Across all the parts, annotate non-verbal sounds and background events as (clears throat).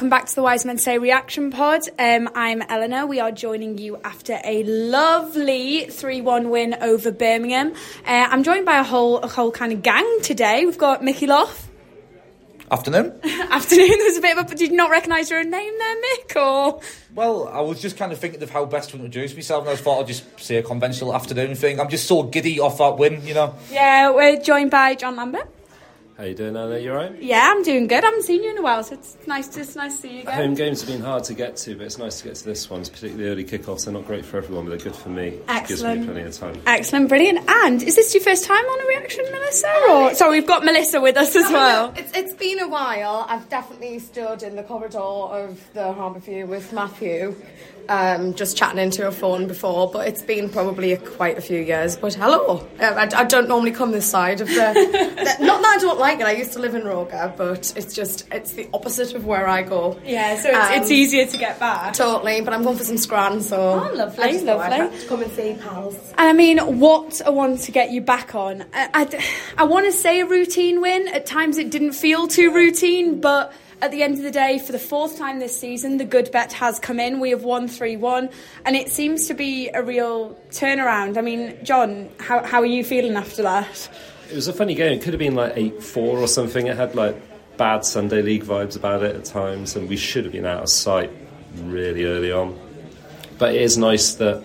Welcome back to the Wise Men Say Reaction Pod. Um, I'm Eleanor. We are joining you after a lovely 3-1 win over Birmingham. Uh, I'm joined by a whole a whole kind of gang today. We've got Mickey Loff. Afternoon. (laughs) Afternoon. There's a bit of a. Did you not recognise your own name there, Mick? Or Well, I was just kind of thinking of how best to introduce myself, and I thought I'd just say a conventional afternoon thing. I'm just so giddy off that win, you know. yeah, we're joined by John Lambert. How you doing, Anna? You alright? Yeah, I'm doing good. I haven't seen you in a while, so it's nice to it's nice to see you again. Home games have been hard to get to, but it's nice to get to this one. It's Particularly early kickoffs. They're not great for everyone, but they're good for me. It gives Excellent. me plenty of time. Excellent, brilliant. And is this your first time on a reaction, Melissa? Or sorry, we've got Melissa with us as well. It's, it's been a while. I've definitely stood in the corridor of the Harbour View with Matthew, um, just chatting into a phone before, but it's been probably a, quite a few years. But hello. Uh, I, I don't normally come this side of the. (laughs) the- not that I don't like it, I used to live in Roker, but it's just, it's the opposite of where I go. Yeah, so it's, it's Um, easier to get back. Totally, but I'm going for some scran, so. Oh, lovely, I just thought I'd lovely. to come and see pals. And I mean, what a one to get you back on. I, I, want to say a routine win. At times it didn't feel too routine, but at the end of the day, for the fourth time this season, the good bet has come in. We have won 3 1, and it seems to be a real turnaround. I mean, John, how, how are you feeling after that? It was a funny game. It could have been like 8 4 or something. It had like bad Sunday League vibes about it at times, and we should have been out of sight really early on. But it is nice that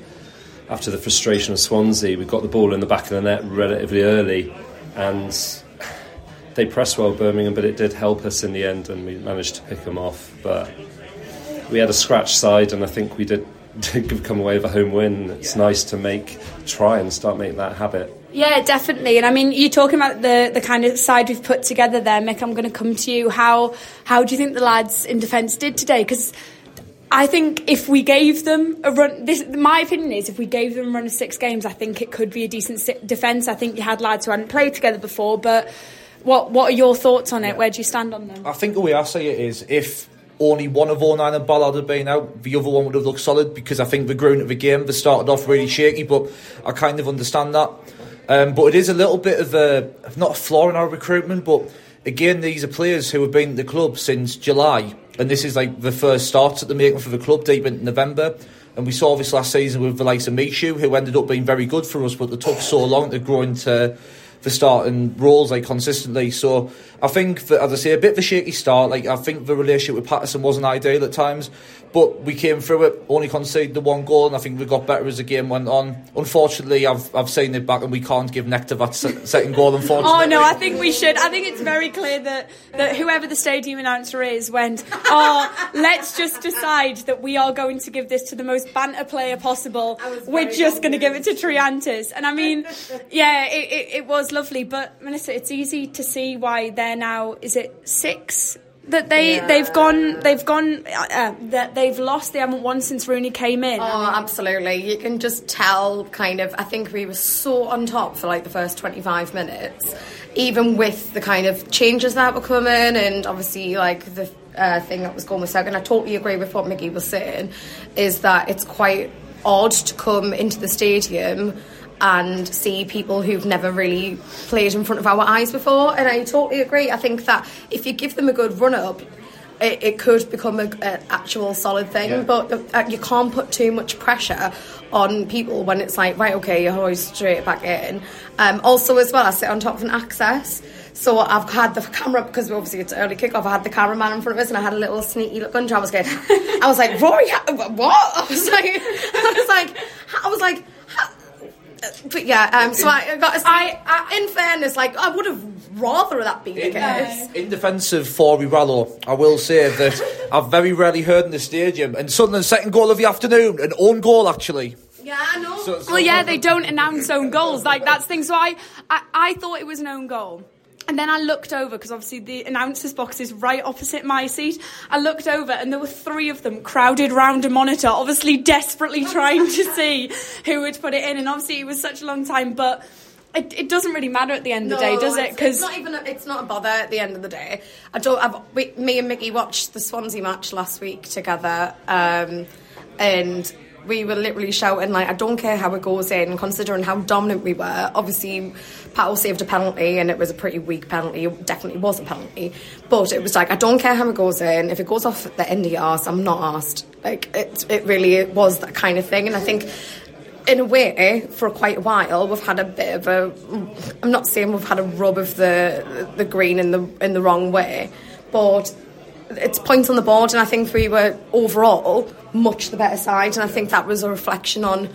after the frustration of Swansea, we got the ball in the back of the net relatively early, and they pressed well Birmingham, but it did help us in the end, and we managed to pick them off. But we had a scratch side, and I think we did, (laughs) did come away with a home win. It's nice to make try and start making that habit. Yeah, definitely. And I mean, you're talking about the, the kind of side we've put together there, Mick. I'm going to come to you. How how do you think the lads in defence did today? Because I think if we gave them a run, this my opinion is if we gave them a run of six games, I think it could be a decent si- defence. I think you had lads who hadn't played together before, but what what are your thoughts on it? Where do you stand on them? I think the way I see it is if only one of O'Nien and Ballard had been out, the other one would have looked solid because I think the ground of the game they started off really shaky, but I kind of understand that. Um, but it is a little bit of a not a flaw in our recruitment, but again, these are players who have been at the club since July, and this is like the first start at the making for the club deep into November. And we saw this last season with the likes of Michut, who ended up being very good for us, but it took so long to grow into the starting roles like consistently. So I think that, as I say, a bit of a shaky start. Like I think the relationship with Patterson wasn't ideal at times, but we came through it. Only conceded the one goal, and I think we got better as the game went on. Unfortunately, I've I've seen it back, and we can't give Nectar that se- second goal. Unfortunately. (laughs) Oh no, I think we should. I think it's very clear that, that whoever the stadium announcer is went, oh, let's just decide that we are going to give this to the most banter player possible. We're just going to give it to Triantis. And I mean, (laughs) yeah, it, it, it was lovely. But Melissa, it's easy to see why they're now, is it six? That they Yeah. they've gone they've gone uh, uh, that they've lost they haven't won since Rooney came in. Oh, absolutely. You can just tell, kind of. I think we were so on top for like the first 25 minutes, even with the kind of changes that were coming, and obviously, like the uh, thing that was going with second. I totally agree with what Mickey was saying, is that it's quite odd to come into the stadium and see people who've never really played in front of our eyes before. And I totally agree. I think that if you give them a good run up, it, it could become an actual solid thing, Yeah. but uh, you can't put too much pressure on people when it's like, right, okay, you're always straight back in. Um, also, as well, I sit on top of an access. So I've had the camera because obviously it's early kickoff. I had the cameraman in front of us, and I had a little sneaky look under. I was going, I was like, Rory, what? (laughs) I was like, I was like, I was like. But yeah, um, so I got. I, I, in fairness, like I would have rather that be the case. In defence of Forey Rallo, I will say that (laughs) I've very rarely heard in the stadium, and Sunderland's second goal of the afternoon, an own goal actually. Yeah, I know. So- so- Well, yeah, they don't announce own goals. Like that's the thing. So I, I, I thought it was an own goal. And then I looked over because obviously the announcer's box is right opposite my seat. I looked over and there were three of them crowded round a monitor, obviously desperately (laughs) trying to see who would put it in. And obviously it was such a long time, but it, it doesn't really matter at the end of the day, does it? Because it's not even a, it's not a bother at the end of the day. I don't. I've, we, me and Mickey watched the Swansea match last week together, um, and we were literally shouting like, "I don't care how it goes in," considering how dominant we were. Obviously, Powell saved a penalty, and it was a pretty weak penalty. It definitely was a penalty, but it was like, "I don't care how it goes in. If it goes off the end of your arse, I'm not asked." Like it, it really was that kind of thing, and I think in a way, for quite a while, we've had a bit of a. I'm not saying we've had a rub of the the green in the in the wrong way, but it's points on the board, and I think we were overall much the better side, and I think that was a reflection on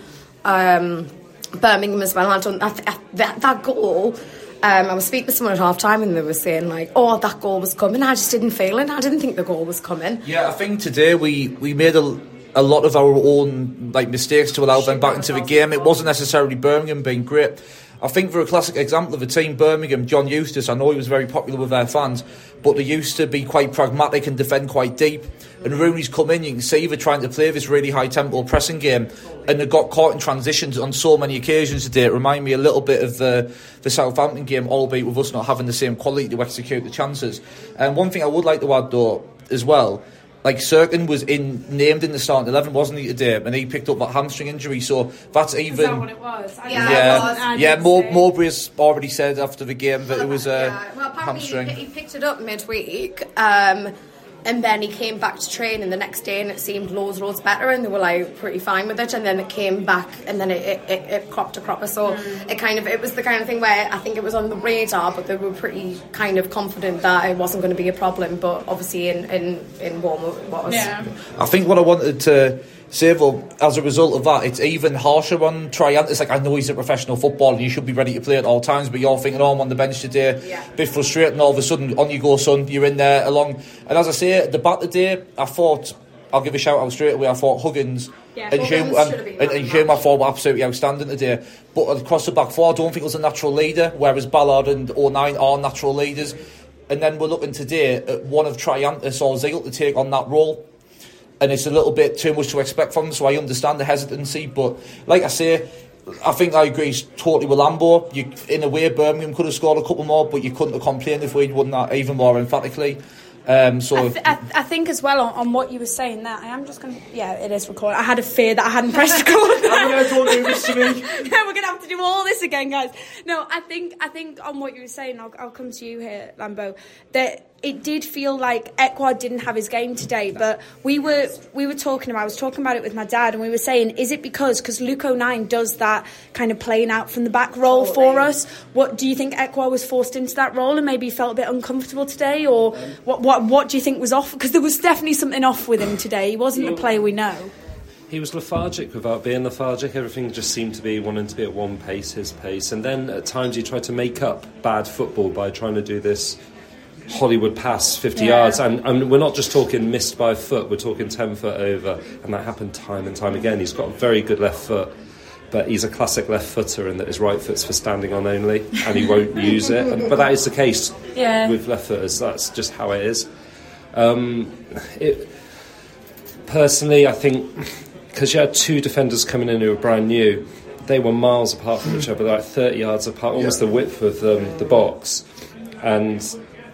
um, Birmingham as well. I don't I th- that that goal. Um, I was speaking to someone at half time and they were saying like, "Oh, that goal was coming." I just didn't feel it. I didn't think the goal was coming. Yeah, I think today we, we made a, a lot of our own like mistakes to allow them back into the game. It wasn't necessarily Birmingham being great. I think for a classic example of a team, Birmingham, John Eustace, I know he was very popular with their fans, but they used to be quite pragmatic and defend quite deep. And Rooney's come in, you can see they're trying to play this really high tempo pressing game, and they got caught in transitions on so many occasions today. It reminded me a little bit of the, the Southampton game, albeit with us not having the same quality to execute the chances. And one thing I would like to add though, as well, like Sirkin was in named in the starting eleven, wasn't he today? And he picked up that hamstring injury, so that's even. was? I Yeah, yeah, it was. yeah. Mo- Mowbray's already said after the game that it was a (laughs) Yeah, well, hamstring. He, he picked it up midweek, um, and then he came back to training the next day, and it seemed loads, loads better, and they were like pretty fine with it. And then it came back, and then it it, it, it cropped a cropper. So mm. it kind of it was the kind of thing where I think it was on the radar, but they were pretty kind of confident that it wasn't going to be a problem. But obviously in in in Warm it was. Yeah. I think what I wanted to say as a result of that, it's even harsher on Triant. It's like I know he's a professional footballer and you should be ready to play at all times, but you're thinking, oh, I'm on the bench today. Yeah. Bit frustrating. All of a sudden, on you go, son. You're in there along. And as I say, the bat today, I thought. I'll give a shout out straight away. I thought Huggins Yeah, and Huggins Hume and, should have been and, and Hume, I thought were absolutely outstanding today. But across the back four, I don't think it was a natural leader, whereas Ballard and O'Nien are natural leaders. And then we're looking today at one of Triantis or Zeal to take on that role and it's a little bit too much to expect from them, so I understand the hesitancy. But like I say, I think I agree totally with Lambo. You, in a way, Birmingham could have scored a couple more, but you couldn't have complained if we'd won that even more emphatically. Um, so I, th- I, I think as well on, on what you were saying that I am just going to yeah it is recorded I had a fear that I hadn't pressed (laughs) record don't do this to me. (laughs) no, we're gonna have to do all this again, guys. No, I think I think on what you were saying, I'll, I'll come to you here, Lambo. That it did feel like Ekwah didn't have his game today, but we were we were talking about. I was talking about it with my dad, and we were saying, is it because because Luke oh O'Nien does that kind of playing out from the back role for us? What do you think Ekwah was forced into that role and maybe felt a bit uncomfortable today, or what what what do you think was off? Because there was definitely something off with him today. He wasn't the player we know. He was lethargic without being lethargic. Everything just seemed to be wanting to be at one pace, his pace. And then at times he tried to make up bad football by trying to do this Hollywood pass 50 Yeah. yards. And, and we're not just talking missed by a foot, we're talking 10 foot over. And that happened time and time again. He's got a very good left foot. But he's a classic left footer in that his right foot's for standing on only, and he won't (laughs) use it. And, but that is the case Yeah. with left footers. That's just how it is. Um, it, personally, I think because you had two defenders coming in who were brand new, they were miles apart from each other, like 30 yards apart, almost the width of um, the box. And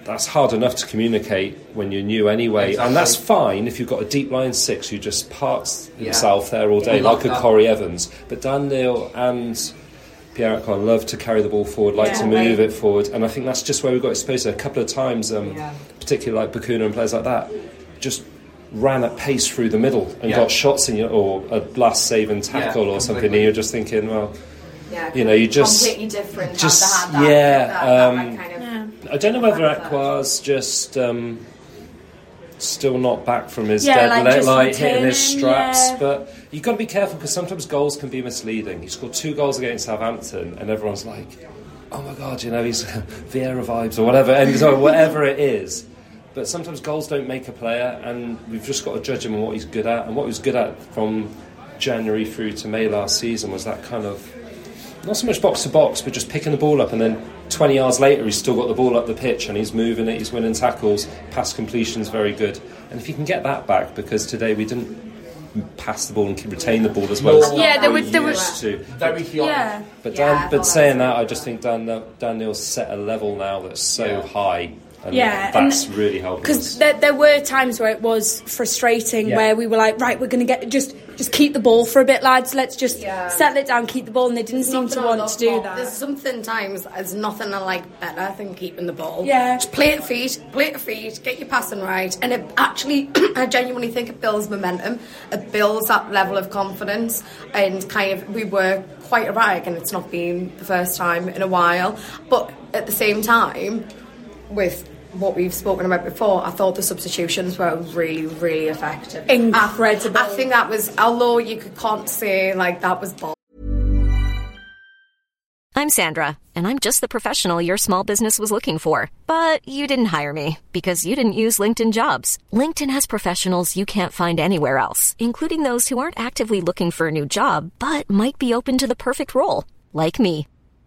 that's hard enough to communicate when you're new anyway. And that's fine if you've got a deep line six who just parks himself there all day, Yeah. like a Corry Evans. But Dan Neil and Pierre Ekwah love to carry the ball forward, like Yeah. to move it forward. And I think that's just where we got exposed to a couple of times, um, particularly like Bacuna and players like that, just ran at pace through the middle and Yeah. got shots in your, or a last saving tackle Yeah, or something. And you're just thinking, well, Yeah, You know, you just- completely different. just- have to have that, yeah, that, um, that kind of. I don't know whether Ekwah's just um, still not back from his Yeah, dead like leg, like hitting his straps. yeah. But you've got to be careful because sometimes goals can be misleading. He scored two goals against Southampton, and everyone's like, "Oh my god, you know he's (laughs) Vieira vibes or whatever," and so (laughs) whatever it is. But sometimes goals don't make a player, and we've just got to judge him on what he's good at. And what he was good at from January through to May last season was that kind of not so much box to box, but just picking the ball up, and then 20 yards later, he's still got the ball up the pitch and he's moving it, he's winning tackles, pass completion's very good. And if you can get that back, because today we didn't pass the ball and retain the ball as well as Yeah, there we was- there was- used to. Very chaotic. Yeah. But Dan, thought but saying that, I just think Dan, Dan Neil's set a level now that's so Yeah. high, and Yeah, and- that's really helpful. Because there, there were times where it was frustrating, Yeah. where we were like, right, we're going to get just just keep the ball for a bit, lads. Let's just Yeah. settle it down, keep the ball, and they didn't seem to want to do more. that. There's something times there's nothing I like better than keeping the ball. Yeah. Just play it feet, play it feet, get your passing right, and it actually, (clears throat) I genuinely think it builds momentum. It builds that level of confidence, and kind of we were quite erratic, and it's not been the first time in a while. But at the same time, with what we've spoken about before, I thought the substitutions were really, really effective. Incredible. I, I think that was, although you could, can't say like that was ball. I'm Sandra, and I'm just the professional your small business was looking for. But you didn't hire me because you didn't use LinkedIn jobs. LinkedIn has professionals you can't find anywhere else, including those who aren't actively looking for a new job but might be open to the perfect role, like me.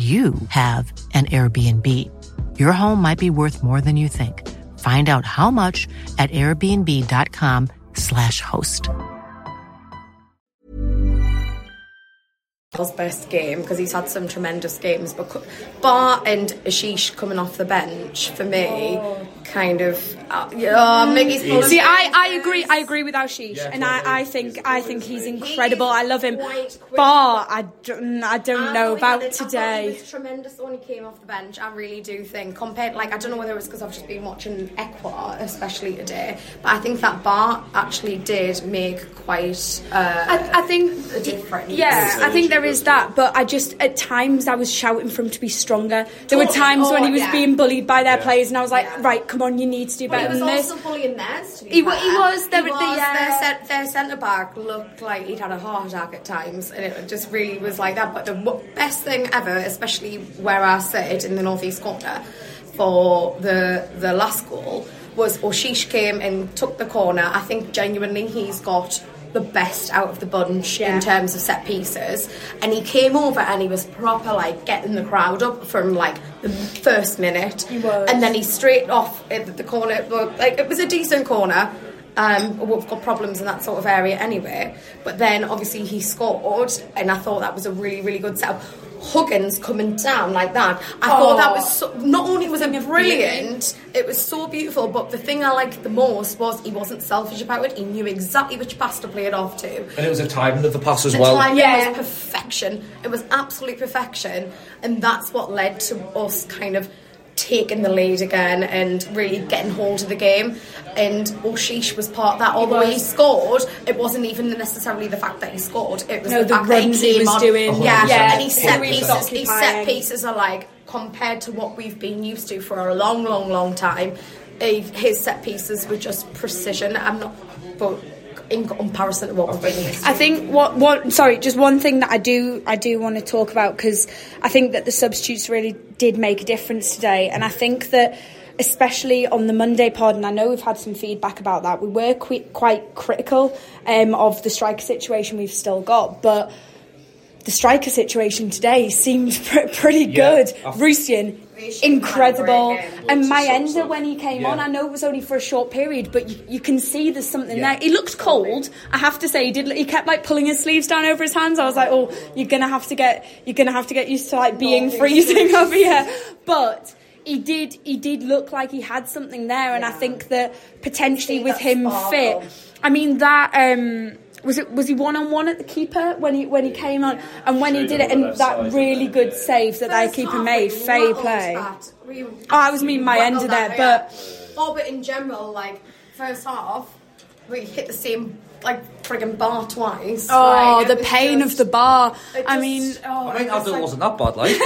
you have an Airbnb. Your home might be worth more than you think. Find out how much at airbnb.com/slash host. His best game because he's had some tremendous games, but co- Ba and Aouchiche coming off the bench for me, oh. Kind of, uh, yeah, Miggy's full of See, I, I agree. I agree with Aouchiche, and I, I think I think he's He's incredible. I love him. but I don't, I don't I know thought he about it- today. He was tremendous when he came off the bench. I really do think compared, like I don't know whether it was because I've just been watching Ekwah, especially today, but I think that Ba actually did make quite. Uh, I, I think a difference. Yeah, I think there is that, but I just at times I was shouting for him to be stronger. There were Totally. times when Oh, he was yeah. being bullied by their players, and I was like, Yeah. right, come on, you need to do he better was than this. also bullying theirs. To be He fair. he was. There He the, was. uh, Their, their centre back looked like he'd had a heart attack at times, and it just really was like that. But the best thing ever, especially where I sit in the northeast corner, for the the last goal was Aouchiche came and took the corner. I think genuinely he's got the best out of the bunch Yeah. in terms of set pieces and he came over and he was proper like getting the crowd up from like the first minute He was. and then he straight off at the corner like it was a decent corner um, we've got problems in that sort of area anyway. But then obviously he scored and I thought that was a really really good setup. Huggins coming down like that I thought that was so, not only was it brilliant it was so beautiful but the thing I liked the most was he wasn't selfish about it. He knew exactly which pass to play it off to. And it was a timing of the pass as the well. timing Yeah. was perfection. It was absolute perfection, and that's what led to us kind of taking the lead again and really getting hold of the game. And Aouchiche was part of that. Although he, was. scored, it wasn't even necessarily the fact that he scored. It was No, the, the fact that runs he he was on. doing. Yeah, Yeah, and his set who he was pieces. His set pieces are like compared to what we've been used to for a long, long, long time. His set pieces were just precision. I'm not, but in comparison to what we've been used to. I think what what sorry, just one thing that I do I do want to talk about because I think that the substitutes really did make a difference today, and I think that especially on the Monday pod, and I know we've had some feedback about that. We were qui- quite critical um, of the striker situation we've still got, but. The striker situation today seemed (laughs) pr- pretty Yeah, good. I- Rusyn, incredible. And Well, Mayenda, when he came Yeah. on, I know it was only for a short period, but you, you can see there's something Yeah. there. He looked cold. I have to say, he did. He kept like pulling his sleeves down over his hands. I was like, oh, you're gonna have to get, you're gonna have to get used to like being freezing (laughs) over here. But he did, he did look like he had something there, and I think that potentially with him sparkle. fit. I mean that. um was it was he one on one at the keeper when he when he came on and when he did it and that really didn't good he? save that their keeper made, fair play. Oh, I was mean Mayenda there, but- oh, but in general, like first half, we hit the same like friggin' bar twice. Oh, Like, the pain just- of the bar. it I mean, oh, I mean, it was Abdul like- wasn't that bad, like. (laughs)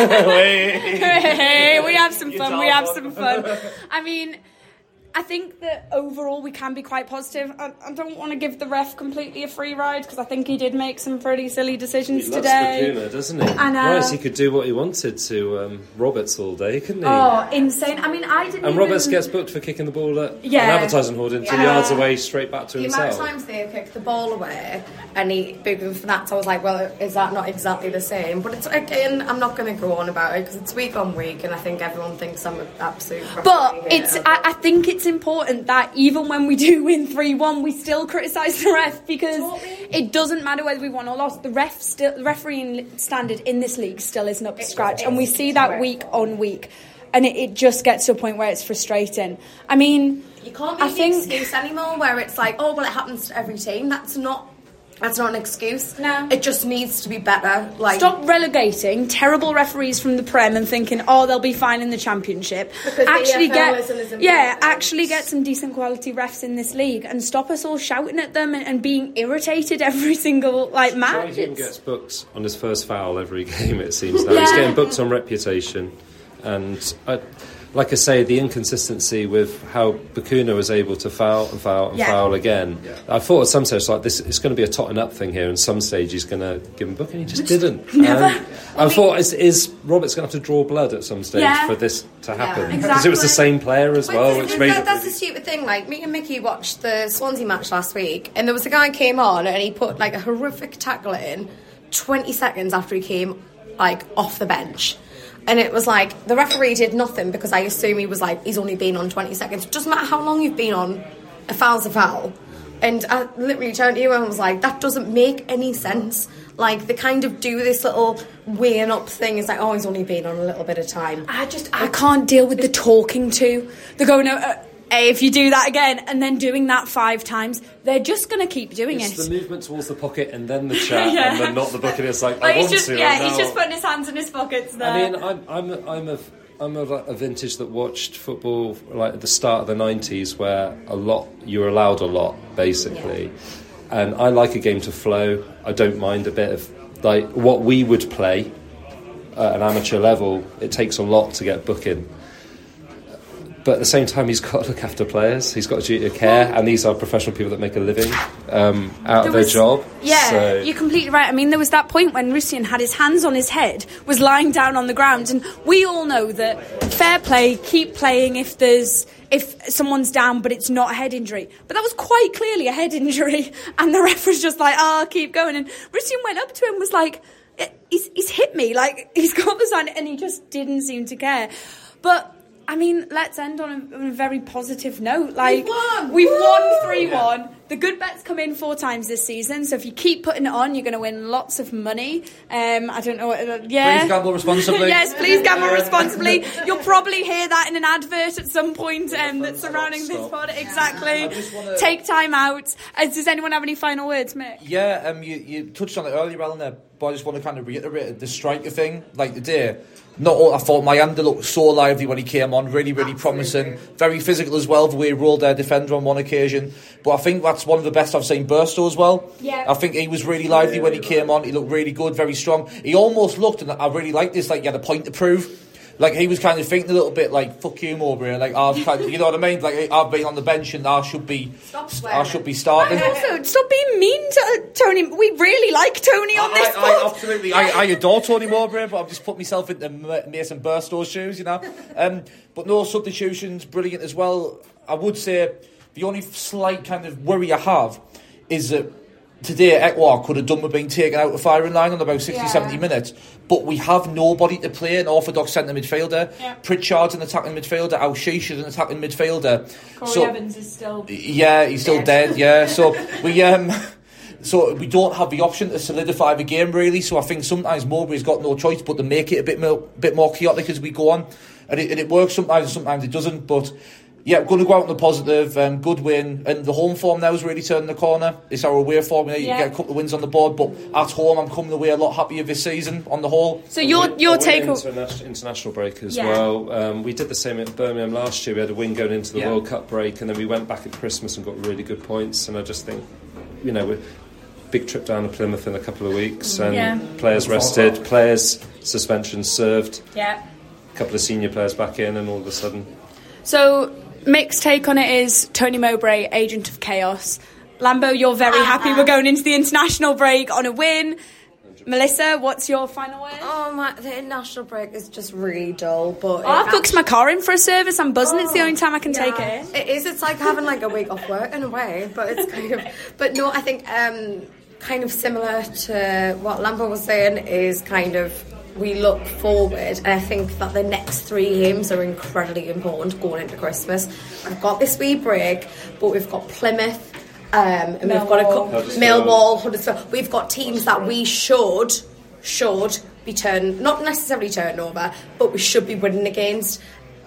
hey, we have some fun. We have some fun. (laughs) I mean, I think that overall we can be quite positive. I, I don't want to give the ref completely a free ride because I think he did make some pretty silly decisions He loves today. Bacuna, doesn't he? I know. Christ, he could do what he wanted to um, Roberts all day, couldn't he? Oh, insane! I mean, I didn't. and even... Roberts gets booked for kicking the ball at Yeah. an advertising hoarding two Yeah. yards away, straight back to The amount of times they kicked the ball away and he booed him for that, so I was like, well, is that not exactly the same? But it's again, I'm not going to go on about it because it's week on week, and I think everyone thinks I'm an absolute. But it's, I, I think it's important that even when we do (laughs) win 3 1, we still criticise the ref because Totally. it doesn't matter whether we won or lost. The ref still, the refereeing standard in this league still isn't up to scratch, and we see that week on week. And it, it just gets to a point where it's frustrating. I mean, You can't I make think- the excuse anymore where it's like, oh well, it happens to every team. That's not. That's not an excuse. No. It just needs to be better. Like Stop relegating terrible referees from the Prem and thinking, oh, they'll be fine in the Championship. Because actually EFL get, yeah, actually get some decent quality refs in this league and stop us all shouting at them and, and being irritated (laughs) every single like match. Troy gets booked on his first foul every (laughs) game, it seems now. He's getting booked on reputation. And I, like I say, the inconsistency with how Bacuna was able to foul and foul and Yeah. foul again. I thought at some stage, like, this it's going to be a totting up thing here, and some stage he's going to give him a book, and he just didn't. (laughs) never. And I thought, is, is Roberts going to have to draw blood at some stage Yeah. for this to happen? Yeah. Because it was the same player as But well, which made that- it that's really- the stupid thing. Like me and Mickey watched the Swansea match last week, and there was a guy came on and he put like a horrific tackle in twenty seconds after he came like off the bench. And it was like the referee did nothing because I assume he was like he's only been on twenty seconds. It doesn't matter how long you've been on, a foul's a foul. And I literally turned to you and was like, that doesn't make any sense. Like they kind of do this little weighing up thing. It's like, oh, he's only been on a little bit of time. I just I can't deal with the talking to. They're going, uh, uh, if you do that again, and then doing that five times, they're just going to keep doing It's it. the movement towards the pocket and then the (laughs) chat Yeah. and then not the bucket. It's like, Like I want just to. yeah, he's just putting his hands in his pockets there. I mean, I'm I'm I'm a. I'm a, a vintage that watched football like at the start of the '90s, where a lot you were allowed a lot basically, and I like a game to flow. I don't mind a bit of like what we would play at an amateur level. It takes a lot to get booking. But at the same time, he's got to look after players. He's got a duty of care, and these are professional people that make a living um, out of their was- job. Yeah, So- you're completely right. I mean, there was that point when Rusyn had his hands on his head, was lying down on the ground, and we all know that fair play, keep playing if there's if someone's down, but it's not a head injury. But that was quite clearly a head injury, (laughs) and the ref was just like, "Oh, keep going." And Rusyn went up to him, was like, "Eh, "He's he's hit me, like he's got the sign," and he just didn't seem to care. But. I mean, let's end on a, on a very positive note. Like won! we've Woo! won three one. The good bets come in four times this season, so if you keep putting it on, you're going to win lots of money. Um, I don't know what. Uh, yeah. Please gamble responsibly. (laughs) yes, please gamble responsibly. (laughs) You'll probably hear that in an advert at some point um, that's surrounding this Stop. pod. Exactly. Wanna- Take time out. Uh, does anyone have any final words, Mick? Yeah, um, you, you touched on it earlier, Alan, there, but I just want to kind of reiterate the striker thing. Like today, not all, I thought Mayenda looked so lively when he came on, really, really promising. Very physical as well, the way he rolled their defender on one occasion. But I think that's one of the best I've seen Burstow as well. Yeah. I think he was really lively when he came on. He looked really good, very strong. He almost looked, and I really like this, like he had a point to prove. Like he was kind of thinking a little bit like "fuck you, Mowbray." Like I've, kind of, you know what I mean? Like I've been on the bench and I should be, Stop I should be starting. And (laughs) also, stop being mean to uh, Tony. We really like Tony on this I, I, absolutely, I, I adore Tony Mowbray, but I've just put myself into M- Mason Burstow's shoes, you know. Um, but no substitutions, brilliant as well. I would say the only slight kind of worry I have is that today Ekwah could have done with being taken out of firing line on about 60, Yeah. 70 minutes. But we have nobody to play an orthodox centre midfielder. Yeah. Pritchard's an attacking midfielder. Aouchiche is an attacking midfielder. Corry Evans is still. Yeah, he's still dead. Yeah, (laughs) so we um, so we don't have the option to solidify the game really. So I think sometimes Mowbray's got no choice but to make it a bit more, bit more chaotic as we go on, and it, and it works sometimes. And sometimes it doesn't. But yeah, going to go out on the positive. Um, good win, and the home form now is really turning the corner. It's our away form. You, know, you Yeah. get a couple of wins on the board, but at home, I'm coming away a lot happier this season on the whole. So your your a win take. into a nat- international break as Yeah. well. Um, we did the same at Birmingham last year. We had a win going into the Yeah. World Cup break, and then we went back at Christmas and got really good points. And I just think, you know, we're big trip down to Plymouth in a couple of weeks, and Yeah. players rested, players suspensions served, Yeah. a couple of senior players back in, and all of a sudden, So mixed take on it is Tony Mowbray, agent of chaos. Lambo, you're very happy we're going into the international break on a win. Melissa, what's your final word? Oh my, the international break is just really dull. But Oh, I've booked my car in for a service. I'm buzzing. it's the only time I can take it. It is. It's like having like a week off work in a way, but it's kind of. But no, I think um, kind of similar to what Lambo was saying is kind of we look forward, and I think that the next three games are incredibly important going into Christmas. We've got this wee break, but we've got Plymouth. Um, and we've got a Millwall. cou- Millwall, Huddersfield. We've got teams that we should should be turned not necessarily turned over, but we should be winning against.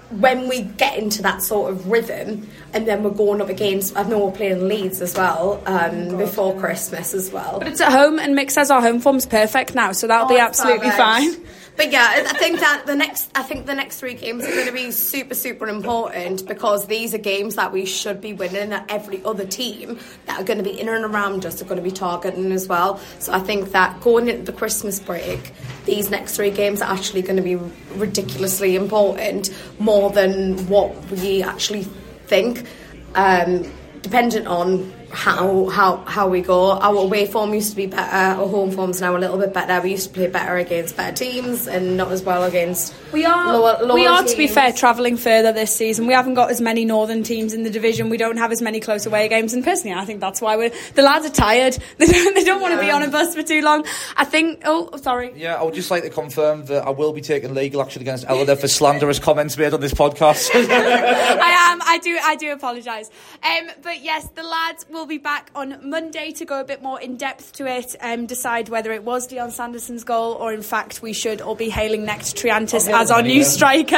When we get into that sort of rhythm, and then we're going up against, I know we're playing Leeds as well um, before Christmas as well. But it's at home, and Mick says our home form's perfect now, so that'll be Oh, absolutely perfect. fine. But yeah, I think that the next, I think the next three games are going to be super, super important because these are games that we should be winning. That every other team that are going to be in and around us are going to be targeting as well. So I think that going into the Christmas break, these next three games are actually going to be ridiculously important, more than what we actually think. Um, dependent on how how how we go. Our away form used to be better. Our home form's now a little bit better. We used to play better against better teams and not as well against We are, lower, lower we are to be fair, travelling further this season. We haven't got as many northern teams in the division. We don't have as many close away games, and personally, I think that's why we're the lads are tired. (laughs) They don't, they don't want to be on a bus for too long. I think. Oh, sorry. Yeah, I would just like to confirm that I will be taking legal action against Elida for slanderous comments made on this podcast. (laughs) I am. I do. I do apologise. Um, but yes, the lads will be back on Monday to go a bit more in depth to it. Um, decide whether it was Dion Sanderson's goal or, in fact, we should all be hailing next Triantis as our new striker.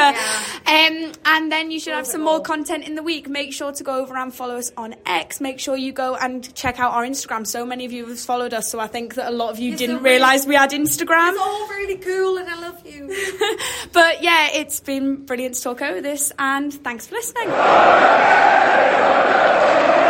Um, and then you should have some more content in the week. Make sure to go over and follow us on X. Make sure you go and check out our Instagram. So many of you have followed us, so I think that a lot of you It's didn't so really- realise we had Instagram. It's all really cool, and I love you. (laughs) But yeah, it's been brilliant to talk over this, and thanks for listening. (laughs)